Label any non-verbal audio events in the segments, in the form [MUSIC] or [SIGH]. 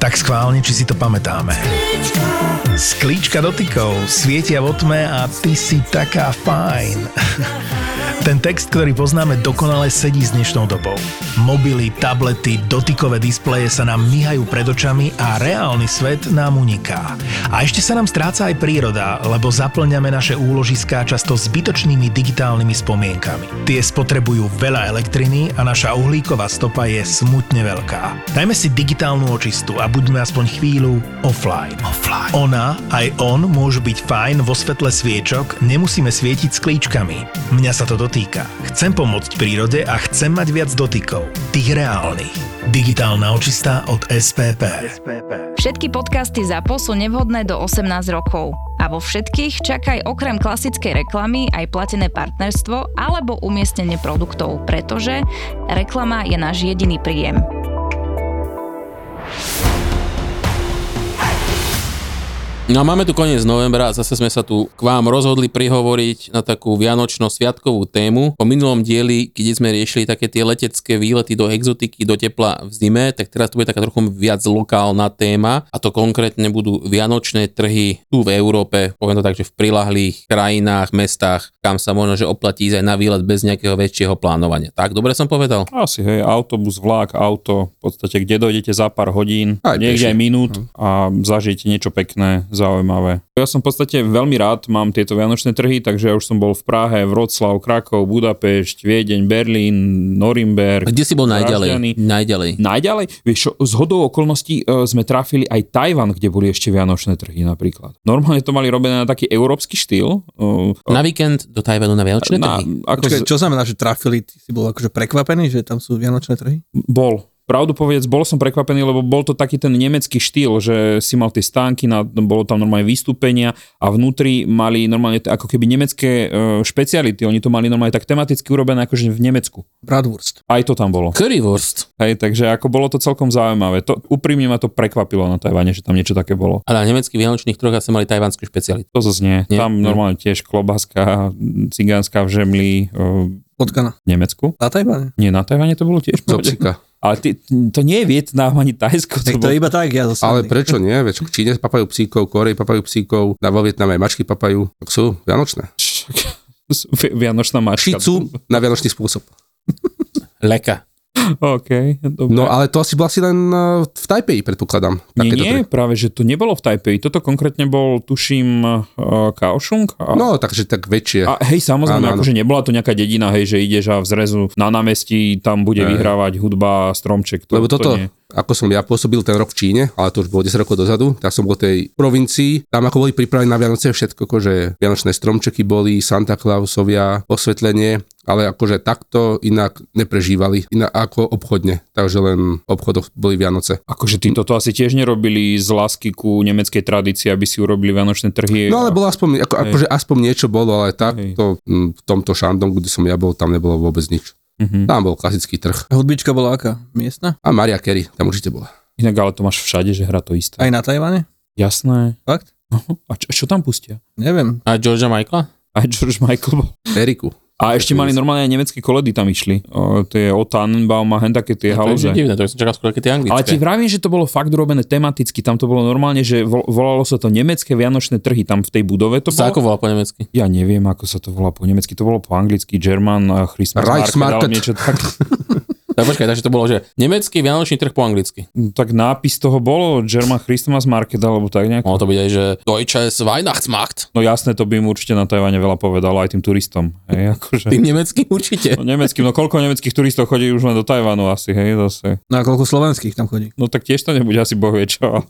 Tak schválne, či si to pamätáme. Sklíčka dotykov svietia vo tme a ty si taká fajn. [LAUGHS] Ten text, ktorý poznáme, dokonale sedí s dnešnou dobou. Mobily, tablety, dotykové displeje sa nám myhajú pred očami a reálny svet nám uniká. A ešte sa nám stráca aj príroda, lebo zaplňame naše úložiská často zbytočnými digitálnymi spomienkami. Tie spotrebujú veľa elektriny a naša uhlíková stopa je smutne veľká. Dajme si digitálnu očistu a buďme aspoň chvíľu offline. offline. Ona aj on môžu byť fajn vo svetle sviečok, nemusíme svietiť sklíčkami. Mňa sa to dotýka. Chcem pomôcť prírode a chcem mať viac dotykov. Tých reálnych. Digitálna očista od SPP. Všetky podcasty ZAPO sú nevhodné do 18 rokov. A vo všetkých čakaj okrem klasickej reklamy aj platené partnerstvo alebo umiestnenie produktov, pretože reklama je náš jediný príjem. No a máme tu koniec novembra a zase sme sa tu k vám rozhodli prihovoriť na takú vianočno-sviatkovú tému. Po minulom dieli, keď sme riešili také tie letecké výlety do exotiky, do tepla v zime, tak teraz tu bude taká trochu viac lokálna téma a to konkrétne budú vianočné trhy tu v Európe, poviem to tak, že v prilahlých krajinách, mestách, kam sa možno, že oplatí ísť aj na výlet bez nejakého väčšieho plánovania. Tak, dobre som povedal? Asi, hej, autobus, vlak, auto, v podstate, kde dojdete za pár hodín, Aj niekde aj minút a zažijete niečo pekné, zaujímavé. Ja som v podstate veľmi rád, mám tieto vianočné trhy, takže ja už som bol v Prahe, Vroclav, Krakov, Budapešť, Viedeň, Berlín, Norimberg. Kde si bol najďalej? Najďalej. Najďalej, vieš z hodou okolností e, sme trafili aj Tajvan, kde boli ešte vianočné trhy napríklad. Normálne to mali robené na taký európsky štýl. e, Na víkend do Tajvanu na vianočné na, trhy? ako Počkaj, z- čo znamená, že trafili? Ty si bol akože prekvapený, že tam sú vianočné trhy? Bol. Pravdu povedz, bol som prekvapený, lebo bol to taký ten nemecký štýl, že si mal tie stánky, na, bolo tam normálne vystúpenia a vnútri mali normálne ako keby nemecké e, špeciality. Oni to mali normálne tak tematicky urobené akože v Nemecku. Bratwurst. Aj to tam bolo. Currywurst. Hej, takže ako bolo to celkom zaujímavé. To, úprimne ma to prekvapilo na Tajvane, že tam niečo také bolo. A na nemeckých vianočných trhoch asi mali tajvanskú špecialitu. To zase nie. Nie? Tam Nie. normálne tiež klobáska cigánska v žemli e, Potkana. v Nemecku. Na Tajvane. Nie, na Tajvane to bolo tiež. Zopsika. Ale ty, to nie je Vietnam ani Tajsko. Tak to bolo- je iba tak, ja zase. Ale prečo nie? Veď v Číne papajú psíkov, Korej papajú psíkov, na vo Vietname mačky papajú. Tak sú vianočné. Vi- Vianočná mačka. Šicu na vianočný spôsob. Leka. OK, dobre. No ale to asi bol asi len eh, v Tajpeji, predpokladám. nie, nie, trhy. práve, že to nebolo v Taipei. Toto konkrétne bol, tuším, uh, Kaohsiung. A, No, takže tak väčšie. a hej, samozrejme, áno. akože nebola to nejaká dedina, hej, že ideš a v zrezu na námestí tam bude Hej. vyhrávať hudba, stromček. To, Lebo toto, To nie. Ako som ja pôsobil ten rok v Číne, ale to už bolo 10 rokov dozadu, tak som bol v tej provincii, tam ako boli pripravené na Vianoce všetko, akože vianočné stromčeky boli, Santa Clausovia, osvetlenie, ale akože takto inak neprežívali, inak ako obchodne, takže len v obchodoch boli Vianoce. Akože tí toto asi tiež nerobili z lásky ku nemeckej tradícii, aby si urobili vianočné trhy. No ale bolo aspoň, ako, Hej. akože aspoň niečo bolo, ale takto mm, v tomto Šandongu, kde som ja bol, tam nebolo vôbec nič. Mhm. Tam bol klasický trh. A hudbička bola aká? Miestna? A Maria Carey, tam určite bola. Inak ale to máš všade, že hra to isté. Aj na Tajvane? Jasné. Fakt? A čo, čo tam pustia? Neviem. A Georgia Michaela? Aj George Michael bol. Eriku. A ešte mali normálne aj nemecké koledy tam išli. O, to je o Tannenbaum a hen také tie To je divné, to som čakal skôr tie anglické. Ale ti vravím, že to bolo fakt urobené tematicky. Tam to bolo normálne, že vol- volalo sa to nemecké vianočné trhy. Tam v tej budove to Sa ako bolo. volá po nemecky? Ja neviem, ako sa to volá po nemecky. To bolo po anglicky. German uh, Christmas Reichsmarket. alebo niečo tak. [LAUGHS] Tak počkaj, takže to bolo, že nemecký vianočný trh po anglicky. tak nápis toho bolo German Christmas Market alebo tak nejak. Mohlo to byť aj, že Deutsches Weihnachtsmarkt. No jasné, to by im určite na Tajvane veľa povedalo aj tým turistom. Hej, [LAUGHS] akože. Tým nemeckým určite. No, nemeckým, no koľko nemeckých turistov chodí už len do Tajvanu asi, hej, zase. No a koľko slovenských tam chodí? No tak tiež to nebude asi boh vie čo.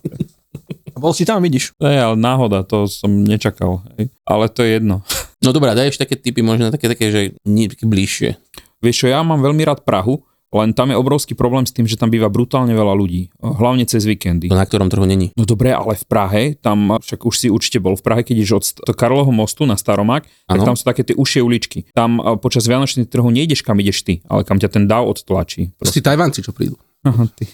Bol si tam, vidíš. Je ale náhoda, to som nečakal. Hej. Ale to je jedno. No dobrá, daj ešte také typy, možno také, také, že nie, také bližšie. Vieš čo, ja mám veľmi rád Prahu, len tam je obrovský problém s tým, že tam býva brutálne veľa ľudí. Hlavne cez víkendy. To na ktorom trhu není. No dobre, ale v Prahe, tam však už si určite bol v Prahe, keď ideš od Karlovho mostu na Staromák, tak tam sú také tie užšie uličky. Tam a, počas Vianočných trhu nejdeš kam ideš ty, ale kam ťa ten dáv odtlačí. Proste Tajvanci, čo prídu. Aha, ty.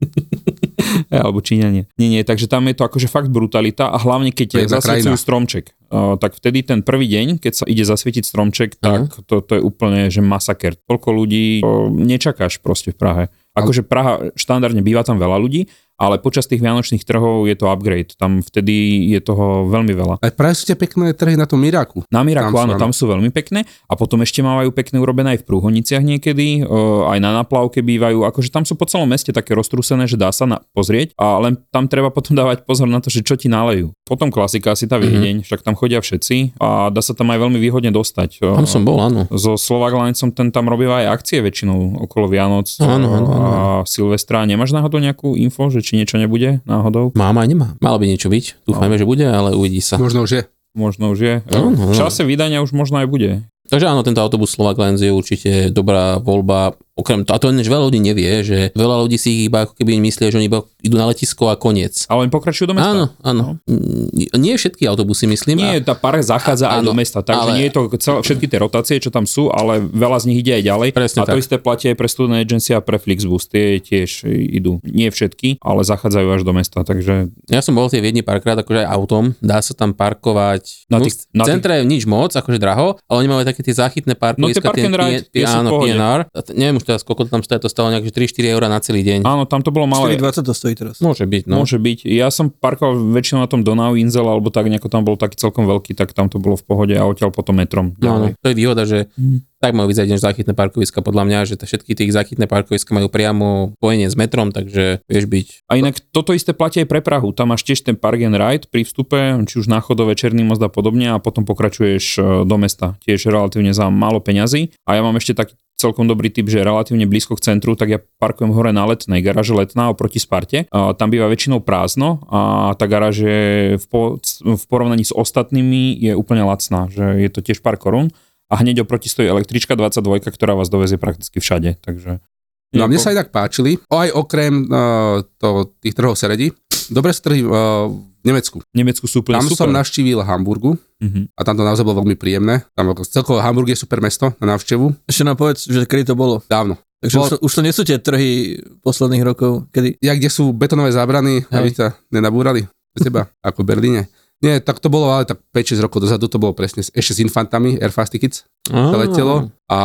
[LAUGHS] [LAUGHS] Alebo Číňania. Nie, nie, takže tam je to akože fakt brutalita a hlavne keď zasviecujú stromček, uh, tak vtedy ten prvý deň, keď sa ide zasvietiť stromček, tak to, to je úplne, že masaker. Toľko ľudí uh, nečakáš proste v Prahe. Akože Praha štandardne býva tam veľa ľudí, ale počas tých vianočných trhov je to upgrade. Tam vtedy je toho veľmi veľa. Aj práve sú tie pekné trhy na tom Miraku. Na Miraku, Tam áno, tam sú veľmi pekné a potom ešte mávajú pekné urobené aj v Prúhoniciach niekedy, o, aj na naplavke bývajú, akože tam sú po celom meste také roztrúsené, že dá sa na, pozrieť, a len tam treba potom [LAUGHS] dávať pozor na to, že čo ti nalejú. Potom klasika asi tá Mhm. Viedeň, však tam chodia všetci a dá sa tam aj veľmi výhodne dostať. O, Tam som bol, áno. So Slovak Linesom ten tam robí aj akcie väčšinou okolo Vianoc Áno, áno, a áno. Silvestra. Nemáš náhodou nejakú info, že či niečo nebude náhodou? Mám aj nemá. Malo by niečo byť. Dúfajme, že bude, ale uvidí sa. Možno, že Možno už je. Áno, áno. V čase vydania už možno aj bude. Takže áno, tento autobus Slovak Lines je určite dobrá voľba. Okrem toho, a to než veľa ľudí nevie, že veľa ľudí si ich iba ako keby myslia, že oni iba idú na letisko a koniec. Ale oni pokračujú do mesta. Áno, áno. Mm, Nie všetky autobusy, myslím. Nie, a- tá pár zachádza aj Áno, do mesta, takže ale- nie je to celé, všetky tie rotácie, čo tam sú, ale veľa z nich ide aj ďalej. Presne a to tak. isté platí aj pre Student Agency a pre Flixbus, tie tiež idú. Nie všetky, ale zachádzajú až do mesta, takže Ja som bol v tej Viedni párkrát akože aj autom, dá sa tam parkovať. Na no, tých- v na centre nič moc, akože draho, ale oni majú aj také tie záchytné parkoviska. No, tie tie sú v áno. PNR. A Neviem už teraz, koľko to tam stojí, to stalo nejak že 3-4 eur na celý deň. áno, tam to bolo malé. 4,20 to stojí teraz. Môže byť, no. Môže byť. Ja som parkoval väčšinou na tom Donau Inzel, alebo tak nejako tam bol taký celkom veľký, tak tam to bolo v pohode a odtiaľ potom metrom. No, ďalej. to je výhoda, že Mhm. tak majú vyzerať než záchytné parkoviska podľa mňa, že všetky tie ich záchytné parkoviska majú priamo spojenie s metrom, takže vieš byť. A inak toto isté platí aj pre Prahu. Tam máš tiež ten park and ride pri vstupe, či už na chodové Černý most a podobne a potom pokračuješ e, do mesta. Tiež relatívne za málo peňazí. A ja mám ešte taký celkom dobrý typ, že relatívne blízko k centru, tak ja parkujem hore na letnej garáže letná oproti Sparte. A tam býva väčšinou prázdno a tá garáž je v, po, v porovnaní s ostatnými je úplne lacná, že je to tiež pár korún a hneď oproti stojí električka 22, ktorá vás dovezie prakticky všade. Takže No a mne sa inak páčili, o, aj okrem uh, to, tých trhov Seredi, dobre sú trhy uh, v Nemecku. Nemecku sú úplne Tam super. som navštívil Hamburgu Mhm. a tam to naozaj bolo veľmi príjemné. Tam celkovo Hamburg je super mesto na návštevu, Ešte nám povedz, že kedy to bolo. dávno. Takže Bolo- už, to, už to nie sú tie trhy posledných rokov, kedy... Ja, kde sú betonové zábrany, aby sa nenabúrali teba, ako v Berlíne. Nie, tak to bolo ale tak 5-6 rokov dozadu, to bolo presne ešte s infantami, Air Fast Tickets, to letelo a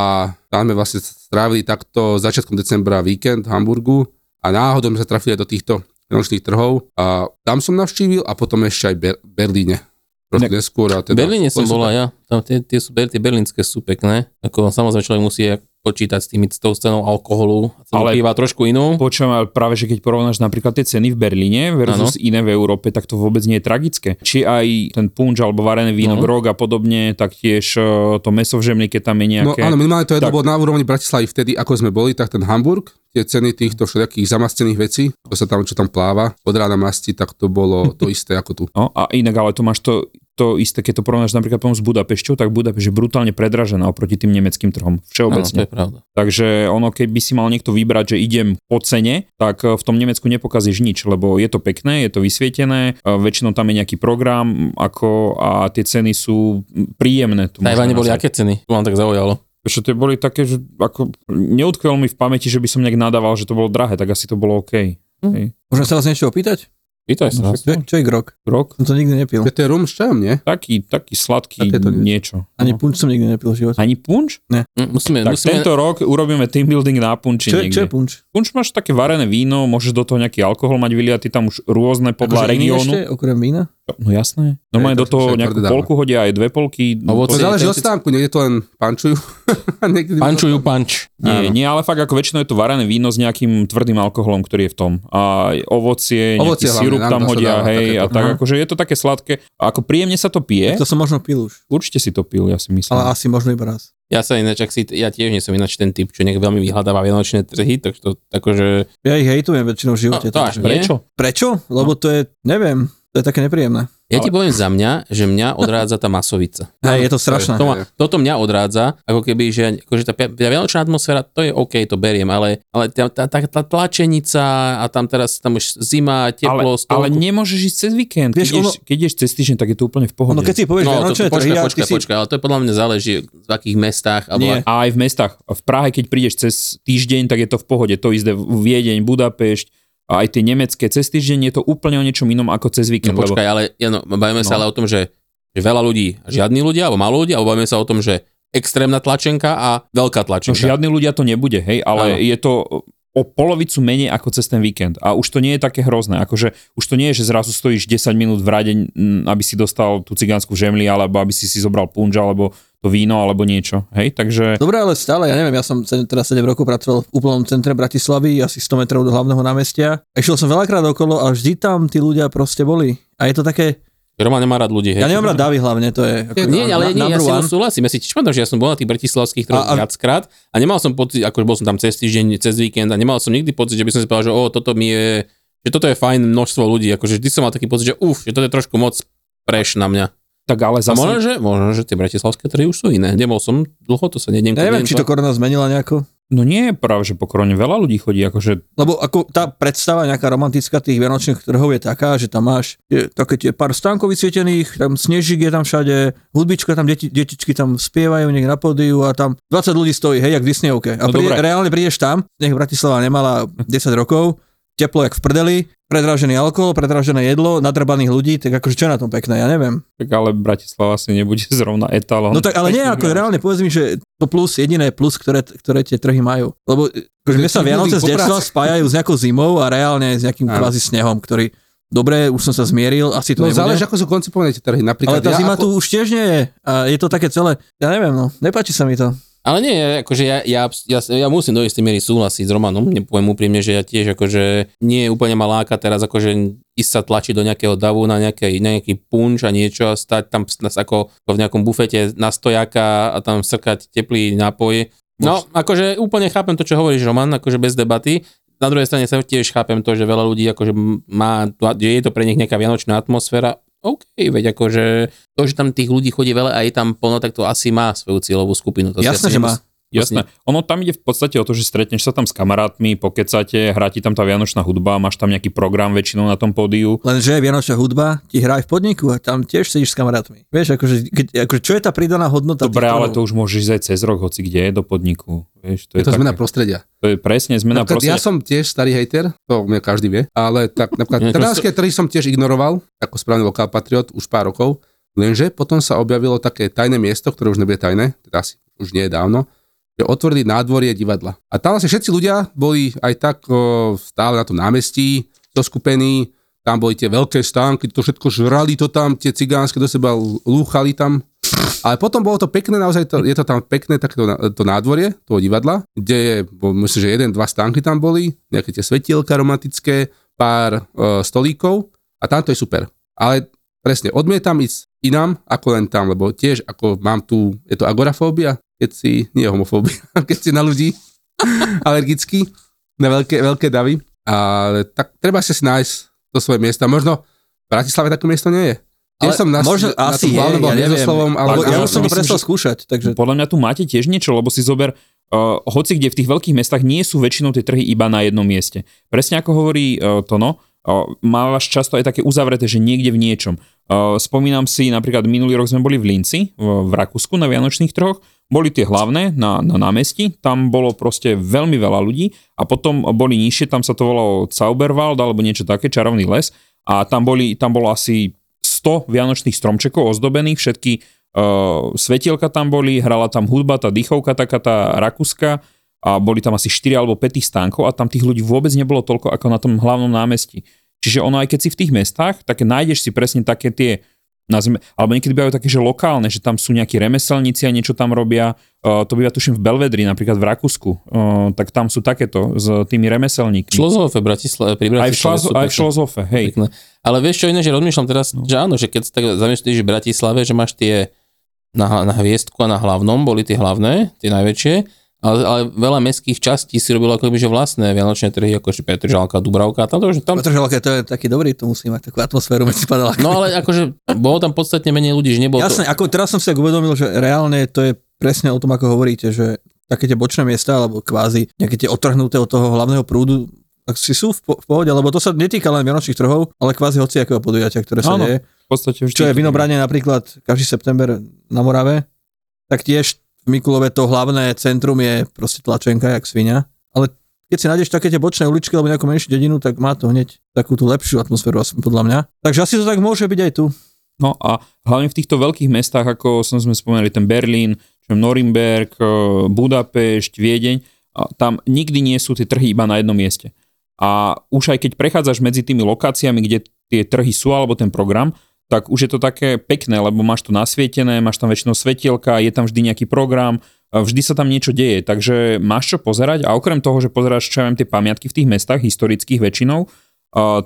tam sme vlastne strávili takto začiatkom decembra víkend v Hamburgu a náhodou sme sa trafili do týchto nočných trhov a tam som navštívil a potom ešte aj Ber- Berlíne. Trošku Ne- neskôr. A teda, Berlíne som bola ja. Tam tie, tie, sú, tie berlínske sú pekné. Ako samozrejme človek musí počítať s, tými, s tou cenou alkoholu. Ale Ale- piva trošku inú. Počujem, ale práve, že keď porovnáš napríklad tie ceny v Berlíne versus ano. iné v Európe, tak to vôbec nie je tragické. Či aj ten punč alebo varené víno, No. no. grog a podobne, tak tiež eh, to meso v žemli, keď tam je No nejaké... áno, minimálne to je Tak. bolo na úrovni Bratislavy vtedy, ako sme boli, tak ten Hamburg, tie ceny týchto všetkých zamascených vecí, to sa tam, čo tam pláva, od rána masti, tak to bolo to isté ako tu. No, a inak, ale to máš to, to isté, keď to porovnáš napríklad potom s Budapešťou, tak Budapešť je brutálne predražená oproti tým nemeckým trhom. Áno, to Všeobecne. je pravda. Takže ono, keby si mal niekto vybrať, že idem po cene, tak eh, v tom Nemecku nepokazíš nič, lebo je to pekné, je to vysvietené, eh, väčšinou tam je nejaký program ako, a tie ceny sú príjemné. Tajvane boli aké ceny? To vám tak zaujalo. Čo tie boli také, že ako, neutkvelo mi v pamäti, že by som nejak nadával, že to bolo drahé, tak asi to bolo OK. Hm. Môžem sa vás niečo opýtať? Pýtaj sa. No, nás. Čo, čo je grok? Rok? Som to nikdy nepil. To je rum s čajom, nie? Taký, taký sladký Také to nie. niečo. Ani No. punč som nikdy nepil v živote. Ani punč? Mm, Musíme, Tak musíme, tento rok urobíme team building na punči Čo, niekde. čo je punč? Punč máš také varené víno, môžeš do toho nejaký alkohol mať vyliatý, tam už rôzne podľa regiónu. Ešte, okrem vína? No jasné. Normálne Hej, do to toho nejakú polku hodia, aj dve polky. Ovocie. To záleží od stánku, niekde to len pančujú. [LAUGHS] Pančujú panč. Nie, nie, ale fakt ako väčšinou je to varené víno s nejakým tvrdým alkoholom, ktorý je v tom. A ovocie, nejaký Ovocie nám tam hodia, dáva hej, takéto. a tak akože je to také sladké. A ako príjemne sa to pije, To som možno pil už. určite si to pil, ja si myslím. Ale asi možno iba raz. Ja sa ináč, ak si, ja tiež nie som ináč ten typ, čo nech veľmi vyhľadáva vianočné trhy, tak to akože... Ja ich hejtujem väčšinou v živote. No, to až. Prečo? Prečo? Lebo to je, neviem, to je také nepríjemné. Ja ti poviem za mňa, že mňa odrádza tá masovica. [LAUGHS] Hej, je to strašné. To ma, toto mňa odrádza, ako keby, že akože tá, tá vianočná atmosféra, to je OK, to beriem, ale, ale tá, tá, tá, tá tlačenica a tam teraz tam už zima, teplo, Ale, stolku. ale nemôžeš ísť cez víkend. Vieš, keď, ideš, ono- keď ideš cez týždeň, tak je to úplne v pohode. No keď si povieš No, to, Vianočné to, počkaj, a ty počkaj, si... počkaj, ale to podľa mňa záleží v akých mestách. Alebo Nie. ak- A aj v mestách. V Prahe, keď prídeš cez týždeň, tak je to v pohode. To isté v Viedeň, Budapešť, A aj tie nemecké cez týždeň je to úplne o niečom inom ako cez No víkend. počkaj, ale ja, no, bavíme sa No. ale o tom, že, že veľa ľudí, žiadni ľudia, alebo málo ľudí, alebo bavíme sa o tom, že extrémna tlačenka a veľká No, tlačenka. žiadni ľudia to nebude, hej, ale Áno. je to o polovicu menej ako cez ten víkend. A už to nie je také hrozné. Akože už to nie je, že zrazu stojíš 10 minút v rade, mm, aby si dostal tú cigánsku žemli, alebo aby si si zobral punč, alebo to víno, alebo niečo. Hej, takže... Dobre, ale stále, ja neviem, ja som teraz 7 rokov pracoval v úplnom centre Bratislavy, asi 100 metrov do hlavného námestia. Išiel som veľakrát okolo a vždy tam tí ľudia proste boli. A je to také, Roman nemá rád ľudí. Hej. ja nemám rád davy hlavne, to je ako Nie, ale nie, ja number si one. súhlasím. Ja si tiež pamätám, že ja som bol na tých bratislavských troch A- a- viackrát a nemal som pocit, ako bol som tam cez týždeň, cez víkend a nemal som nikdy pocit, že by som si povedal, že o, toto mi je, že toto je fajn množstvo ľudí. Akože vždy som mal taký pocit, že uf, že toto je trošku moc preš na mňa. Tak ale A zase... možno, že, možno, že tie bratislavské trhy už sú iné. Nebol som dlho, to sa nedem. Ja neviem, či to korona zmenila nejako. No nie je práve, že po korone veľa ľudí chodí, akože Lebo ako tá predstava nejaká romantická tých vianočných trhov je taká, že tam máš je, také tie pár stánkov vysvietených, tam snežík je tam všade, hudbička tam, deti, detičky tam spievajú niekde na pódiu a tam 20 ľudí stojí, hej, jak v Disneyovke. A No príde, reálne prídeš tam, nech Bratislava nemala 10 rokov, teplo jak v prdeli, predražený alkohol, predražené jedlo, nadrbaných ľudí, tak akože čo je na tom pekné, ja neviem. tak ale Bratislava si nebude [LAUGHS] zrovna etalón. No tak ale nie, ako reálne povedz mi, že to plus, jediné plus, ktoré, ktoré tie trhy majú. Lebo akože mne sa Vianoce z detstva spájajú s nejakou zimou a reálne s nejakým kvázi snehom, ktorý Dobre, už som sa zmieril, asi to No nebude. záleží, ako sú koncipované tie trhy. Ale Napríklad tá ja zima tu ako- už tiež nie je. A je to také celé, ja neviem, no, nepáči sa mi to. Ale nie, akože ja, ja, ja, ja musím do istej miery súhlasiť s Romanom, nepoviem úprimne, že ja tiež akože nie úplne ma láka teraz akože ísť sa tlačiť do nejakého davu na nejaký, na nejaký punč a niečo a stať tam ako v nejakom bufete na stojaka a tam srkať teplý nápoj. No, akože úplne chápem to, čo hovoríš, Roman, akože bez debaty. Na druhej strane sa tiež chápem to, že veľa ľudí akože má, že je to pre nich nejaká vianočná atmosféra. OK, veď akože to, že tam tých ľudí chodí veľa a je tam plno, tak to asi má svoju cieľovú skupinu. To Jasné, že asi má. Jasné. Ono tam ide v podstate o to, že stretneš sa tam s kamarátmi, pokecate, hrá ti tam tá vianočná hudba, máš tam nejaký program väčšinou na tom pódiu. Lenže Vianočná hudba ti hrá aj v podniku a tam tiež sedíš s kamarátmi. Vieš, akože, keď, akože čo je tá pridaná hodnota? Dobre, ale to už môžeš ísť aj cez rok, hoci kde, do podniku. Vieš, to je, Je to zmena také- prostredia. To je presne zmena Napríklad prostredia. ja som tiež starý hejter, to mňa každý vie, ale tak napríklad [LAUGHS] trnavské trhy som tiež ignoroval, ako správny lokál patriot už pár rokov, lenže potom sa objavilo také tajné miesto, ktoré už nebude tajné, teda asi už nie je dávno, že otvorili nádvorie divadla. A tam vlastne všetci ľudia boli aj tak o, stále na tom námestí, zoskupení, tam boli tie veľké stánky, to všetko žrali to tam, tie cigánske do seba lúchali tam. Ale potom bolo to pekné, naozaj to, je to tam pekné takéto to nádvorie toho divadla, kde je, bo myslím, že jeden, dva stánky tam boli, nejaké tie svetielka romantické, pár e, stolíkov a tam to je super. Ale presne, odmietam ísť inám ako len tam, lebo tiež ako mám tu, je to agorafóbia, keď si, nie homofóbia, [LAUGHS] keď si na ľudí [LAUGHS] alergický, na veľké, veľké davy, ale tak treba si nájsť to svoje miesto. Možno v Bratislave také miesto nie je. Tiež Ale som na, možno na asi je, ja neviem. Hviezdoslavom, ale ja už som to prestal skúšať, takže... Podľa mňa tu máte tiež niečo, lebo si zober, uh, hoci kde v tých veľkých mestách nie sú väčšinou tie trhy iba na jednom mieste. Presne ako hovorí uh, Tono, uh, mávaš často aj také uzavreté, že niekde v niečom. Uh, spomínam si, napríklad minulý rok sme boli v Linci, v, v Rakúsku na Vianočných trhoch, boli tie hlavné na, na námestí, tam bolo proste veľmi veľa ľudí a potom boli nižšie, tam sa to volalo Zauberwald alebo niečo také, čarovný les a tam, boli, tam bolo asi 100 vianočných stromčekov ozdobených, všetky uh, svetielka tam boli, hrala tam hudba, tá dýchovka taká tá rakúska a boli tam asi 4 alebo 5 tých stánkov a tam tých ľudí vôbec nebolo toľko ako na tom hlavnom námestí. Čiže ono aj keď si v tých mestách, tak nájdeš si presne také tie nazvime, alebo niekedy bývajú také, že lokálne, že tam sú nejakí remeselníci a niečo tam robia. Uh, to býva tuším v Belvedri, napríklad v Rakúsku. Uh, tak tam sú takéto s tými remeselníkmi. Šlozofe, Bratislave, pri aj v, Bratislave Šlazo, aj v. Šlozofe, hej. Pekné. Ale vieš čo iné, že rozmýšľam teraz, no. že áno, že keď tak zamyslíš v Bratislave, že máš tie na, na hviezdku a na hlavnom, boli tie hlavné, tie najväčšie, ale, ale veľa mestských častí si robilo ako keby, že vlastné vianočné trhy, ako že Petržalka, Dubravka, tam to, že tam, Petržalka, to je taký dobrý, to musí mať takú atmosféru medzi panelákmi. no ale akože bolo tam podstatne menej ľudí, že nebolo Jasné, to, ako teraz som si tak uvedomil, že reálne to je presne o tom, ako hovoríte, že také tie bočné miesta, alebo kvázi nejaké tie otrhnuté od toho hlavného prúdu, tak si sú v, po- v pohode, lebo to sa netýka len vianočných trhov, ale kvázi hociakého podujatia, ktoré sa Áno. deje. V podstate vždy. Čo je vinobranie napríklad každý september na Morave, tak tiež Mikulove to hlavné centrum je proste tlačenka, jak svinia. Ale keď si nájdeš také tie bočné uličky alebo nejakú menšiu dedinu, tak má to hneď takú tú lepšiu atmosféru, aspoň podľa mňa. Takže asi to tak môže byť aj tu. No a hlavne v týchto veľkých mestách, ako som sme spomenuli, ten Berlín, čo Norimberg, eh, Budapešť, Viedeň, tam nikdy nie sú tie trhy iba na jednom mieste. A už aj keď prechádzaš medzi tými lokáciami, kde tie trhy sú, alebo ten program, tak už je to také pekné, lebo máš to nasvietené, máš tam väčšinou svetielka, je tam vždy nejaký program, vždy sa tam niečo deje, takže máš čo pozerať a okrem toho, že pozeráš čo ja viem, tie pamiatky v tých mestách, historických väčšinou,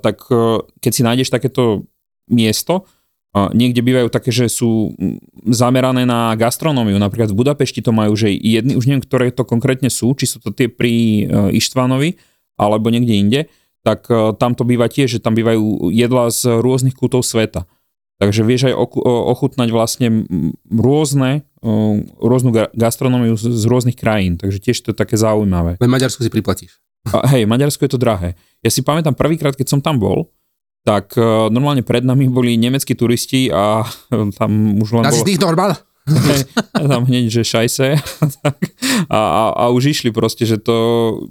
tak a, keď si nájdeš takéto miesto, niekde bývajú také, že sú zamerané na gastronómiu, napríklad v Budapešti to majú, že jedny, už neviem, ktoré to konkrétne sú, či sú to tie pri e, Ištvanovi, alebo niekde inde, tak e, tam to býva tiež, že tam bývajú jedla z rôznych kútov sveta. Takže vieš aj ochutnať vlastne rôzne, rôznu ga- gastronómiu z, rôznych krajín, takže tiež to je také zaujímavé. Len Maďarsku si priplatíš. A hej, Maďarsko je to drahé. Ja si pamätám prvýkrát, keď som tam bol, tak uh, normálne pred nami boli nemeckí turisti a [LAUGHS] tam už len Das bolo... ist normal. [LAUGHS] Tam hneď, že šajse [LAUGHS] a, a, a už išli proste, že to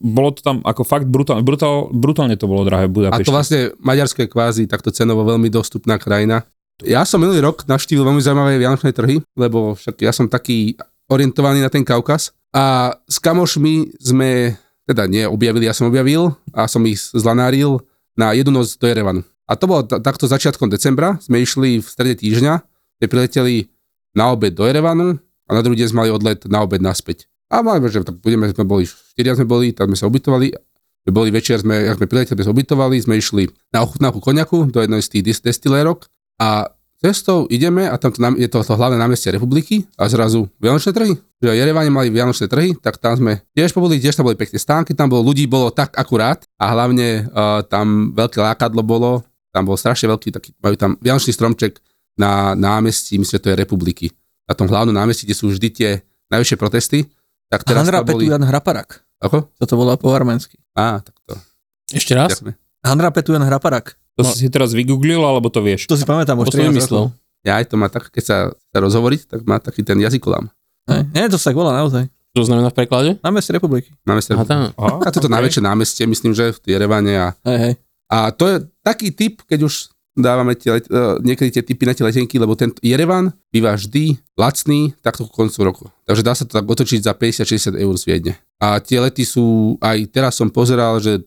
bolo to tam ako fakt brutálne, brutál, brutálne to bolo drahé v A Budapešti. to vlastne Maďarsko je kvázi takto cenovo veľmi dostupná krajina. Ja som minulý rok navštívil veľmi zaujímavé vianočné trhy, lebo však ja som taký orientovaný na ten Kaukaz. A s kamošmi sme, teda nie objavili, ja som objavil a som ich zlanáril na jednu noc do Jerevanu. A to bolo t- takto začiatkom decembra, sme išli v strede týždňa, sme prileteli na obed do Jerevanu a na druhý deň sme mali odlet na obed naspäť. A mali, že tak budeme, sme boli, štyria sme boli, tam sme sa ubytovali boli večer, sme, jak sme prileteli, sme sa ubytovali, sme išli na ochutnávku koniaku do jednej z tých destilérok a cestou ideme a tam to, je to, to hlavné námestie republiky a zrazu Vianočné trhy. Že v Jerevane mali Vianočné trhy, tak tam sme tiež pobudli, tiež tam boli pekné stánky, tam bolo ľudí, bolo tak akurát a hlavne uh, tam veľké lákadlo bolo, tam bol strašne veľký, taký, majú tam Vianočný stromček na námestí, myslím, že to je republiky. Na tom hlavnom námestí, kde sú vždy tie najvyššie protesty, tak teraz Handra to boli... Petujan Hraparak. Ako? To to volá po arménsky. Á, tak to. Ešte raz? Ďakujeme. Handra Petujan Hraparak. To si si teraz vygooglil, alebo to vieš? To si pamätám To už som 13 nemyslel. rokov. Ja aj to má tak, keď sa, sa rozhovoriť, tak má taký ten jazykolám. Hej. Nie, to sa tak volá naozaj. Čo to znamená v preklade? Na meste republiky. Máme sa... Aha, tam. Aha, A toto ok. najväčšie námestie, myslím, že v Jerevane. A, Hej, hej. a to je taký typ, keď už dávame tie, let- eh, niekedy tie typy na tie letenky, lebo ten Jerevan býva vždy lacný takto ku koncu roku. Takže dá sa to tak otočiť za 50-60 eur z Viedne. A tie lety sú, aj teraz som pozeral, že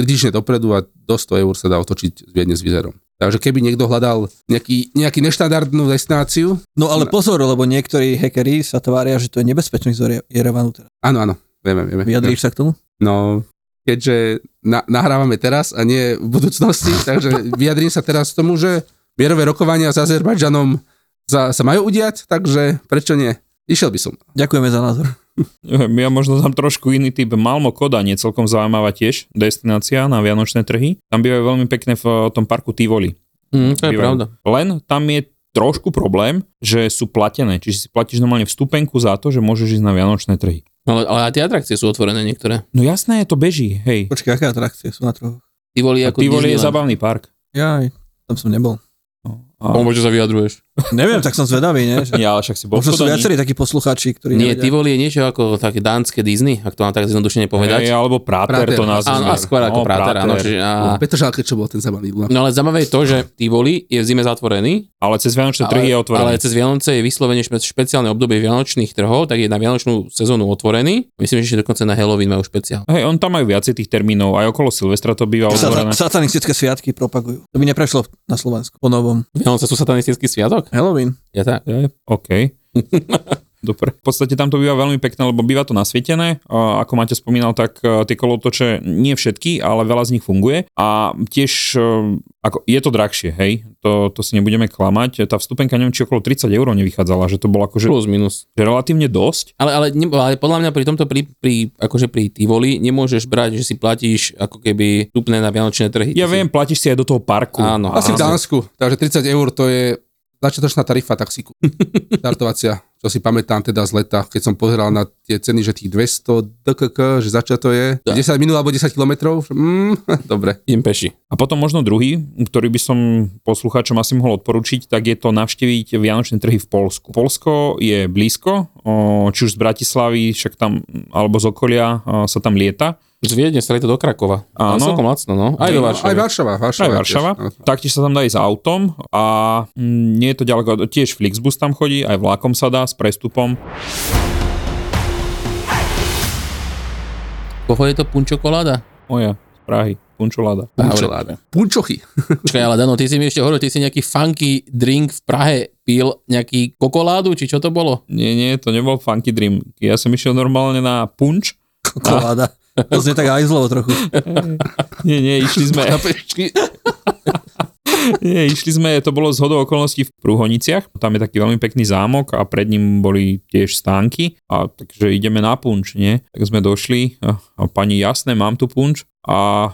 3 týždne dopredu a do 100 eur sa dá otočiť z Viedne s Vizerom. Takže keby niekto hľadal nejaký, nejaký neštandardnú destináciu, No ale pozor, lebo niektorí hackeri sa tvária, že to je nebezpečný z Jere- Jerevanu teraz. áno, áno, vieme, vieme. Vyjadríš sa k tomu? No, keďže na, nahrávame teraz a nie v budúcnosti, [LAUGHS] takže vyjadrím sa teraz k tomu, že mierové rokovania s Azerbajdžanom sa, sa majú udiať, takže prečo nie? Išiel by som. Ďakujeme za názor. [LAUGHS] Ja možno tam trošku iný typ. Malmo Kodaň je celkom zaujímavá tiež destinácia na Vianočné trhy. Tam bývajú veľmi pekné v tom parku Tivoli. Mm, to je pravda. Len tam je trošku problém, že sú platené. Čiže si platíš normálne vstupenku za to, že môžeš ísť na Vianočné trhy. Ale, ale aj tie atrakcie sú otvorené niektoré. No jasné, to beží, hej. Počkaj, aké atrakcie sú na trhu? Tivoli ako Tivoli je Disneyland. zabavný park. Jaj, tam som nebol. No, a... O, sa vyjadruješ. Neviem, tak som zvedavý, nie? Že... [LAUGHS] Ja, ale však si bol Možno sú viacerí takí poslucháči, ktorí Nie, nevedia. Tivoli je niečo ako také dánske Disney, ak to mám tak zjednodušene povedať. Hej, alebo Prater, Prater. to nazvime. Áno, a skôr ako No, Prater, áno. Čiže, a... Čo bol ten zabavný ľud. No ale zaujímavé je to, že Tivoli je v zime zatvorený, Ale cez Vianočné ale, trhy je otvorený. ale cez Vianoce je vyslovene špe- špeciálne obdobie Vianočných trhov, tak je na Vianočnú sezónu otvorený. Myslím, že ešte dokonca na Halloween majú špeciál. Hej, on tam majú viacej tých termínov, aj okolo Silvestra to býva otvorené. satanistické sviatky propagujú. To by neprešlo na Slovensku po novom. Vianoce sú satanistický sviatok? Halloween. Ja tak. Je, OK. [LAUGHS] Dobre. V podstate tam to býva veľmi pekné, lebo býva to nasvietené. A ako máte spomínal, tak e, tie kolotoče, nie všetky, ale veľa z nich funguje. A tiež e, ako, je to drahšie, hej. To, to si nebudeme klamať. Tá vstupenka, neviem, či okolo 30 eur nevychádzala, že to bolo akože Plus minus. že relatívne dosť. Ale, ale, ne, ale podľa mňa pri tomto, pri, pri, akože pri Tivoli, nemôžeš brať, že si platíš ako keby vstupné na Vianočné trhy. Ja si- viem, platíš si aj do toho parku. Áno. Asi v áno. Dánsku, takže 30 eur to je začiatočná tarifa taxíku. [LAUGHS] Startovacia, čo si pamätám teda z leta, keď som pozeral na tie ceny, že tých 200 DKK, že začia to je Tak. 10 minút alebo 10 kilometrov. Mm, [LAUGHS] dobre. Idem peši. A potom možno druhý, ktorý by som poslucháčom asi mohol odporučiť, tak je to navštíviť Vianočné trhy v Polsku. Polsko je blízko, či už z Bratislavy, však tam, alebo z okolia sa tam lieta. Z Viedne sa do Krakova. Áno. Celkom lacno, no. Aj do Varšavy. Aj Varšava. Varšava, Aj Varšava. tiež. Taktiež sa tam dá ísť autom a mm, nie je to ďaleko, tiež Flixbus tam chodí, aj vlakom sa dá s prestupom. Koho je to punčokoláda? Moja, z Prahy, punčoláda. Punčoláda. Punčochy. [LAUGHS] Počkaj, ale Dano, ty si mi ešte hovoril, ty si nejaký funky drink v Prahe pil nejaký kokoládu, či čo to bolo? Nie, nie, to nebol funky dream. Ja som išiel normálne na punč. Kokoláda. To znie tak ajzlovo trochu. Nie, nie, išli sme... Nie, išli sme, to bolo z hodou okolností v Prúhoniciach. Tam je taký veľmi pekný zámok a pred ním boli tiež stánky. A takže ideme na punč, nie? Tak sme došli a, a pani, jasné, mám tu punč. A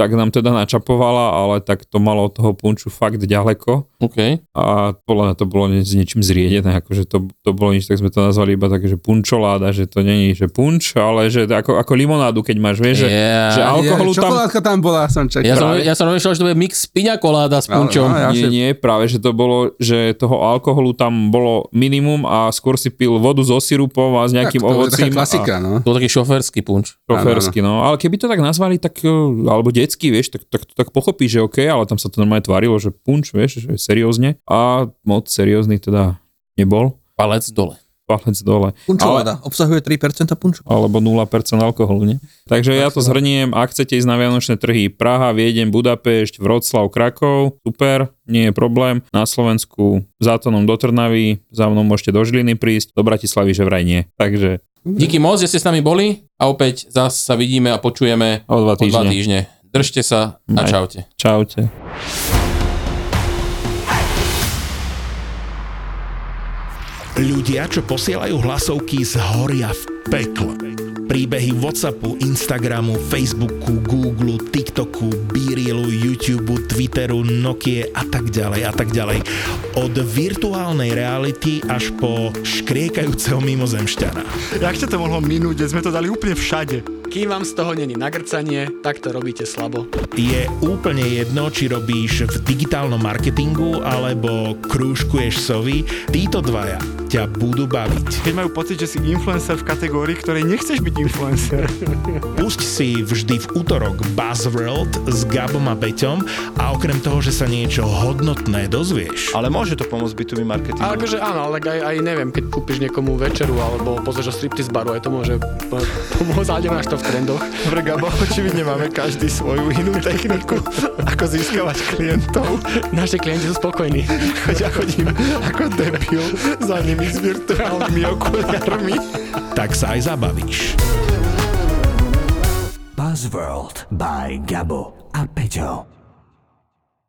tak nám teda načapovala, ale tak to malo od toho punču fakt ďaleko. OK. A podľa mňa to bolo s niečím zriedené, akože to, to bolo nič, tak sme to nazvali iba také, že punčoláda, že to není, že punč, ale že to ako, ako limonádu, keď máš, vieš, že, Yeah. že alkoholu Je, tam... čokoládka tam bola, som čakal. Ja som, ja som rozmýšľal, že to bude mix piňa koláda s punčom. Ale- ale ja Nie, si- nie, práve, že to bolo, že toho alkoholu tam bolo minimum a skôr si pil vodu so sirupom a s nejakým Tak, to je taká ovocím. klasika, no. To bol taký šoférsky punč. Šoférsky, no. Ale keby to tak nazvali, tak, eh, alebo detský, vieš, tak, tak, tak pochopíš, že OK, ale tam sa to normálne tvárilo, že punč, vieš, že seriózne. A moc seriózny teda nebol. Palec dole. Palec dole. Punčoláda. Obsahuje 3% punču. alebo 0% alkoholu, nie? Takže ja to zhrniem, ak chcete ísť na Vianočné trhy Praha, Viedeň, Budapešť, Vroclav, Krakov, super, nie je problém. Na Slovensku za Tonom do Trnavy, za mnou môžete do Žiliny prísť, do Bratislavy, že vraj nie. Takže Díky moc, že ste s nami boli a opäť zás sa vidíme a počujeme o dva o dva týždne. Držte sa a Aj. čaute. Čaute. Ľudia, čo posielajú hlasovky, zhoria v pekle. Príbehy Whatsappu, Instagramu, Facebooku, Google, TikToku, Beerilu, YouTube, Twitteru, Nokie a tak ďalej a tak ďalej. Od virtuálnej reality až po škriekajúceho mimozemšťana. Jak ťa to mohlo minúť, sme to dali úplne všade? Kým vám z toho není nagrcanie, tak to robíte slabo. Je úplne jedno, či robíš v digitálnom marketingu alebo krúžkuješ sovy, títo dvaja ťa budú baviť. Keď majú pocit, že si influencer v kategórii, ktorej nechceš byť influencer. [LAUGHS] Pusť si vždy v útorok Buzzworld s Gabom a Beťom a okrem toho, že sa niečo hodnotné dozvieš, Ale môže to pomôcť B2B marketingu. Ale akože áno, ale aj, aj neviem, keď kúpiš niekomu večeru alebo pozrieš do striptease baru, aj to môže po- pomôcť, ale nemáš to v trendoch. Dobre, Gabo, očividne máme každý svoju inú techniku, ako získavať klientov. Naši klienti sú spokojní. Choď ja chodím ako debil za nimi s virtuálnymi okuliarmi. tak sa aj zabavíš. Buzzworld by Gabo a Peťo.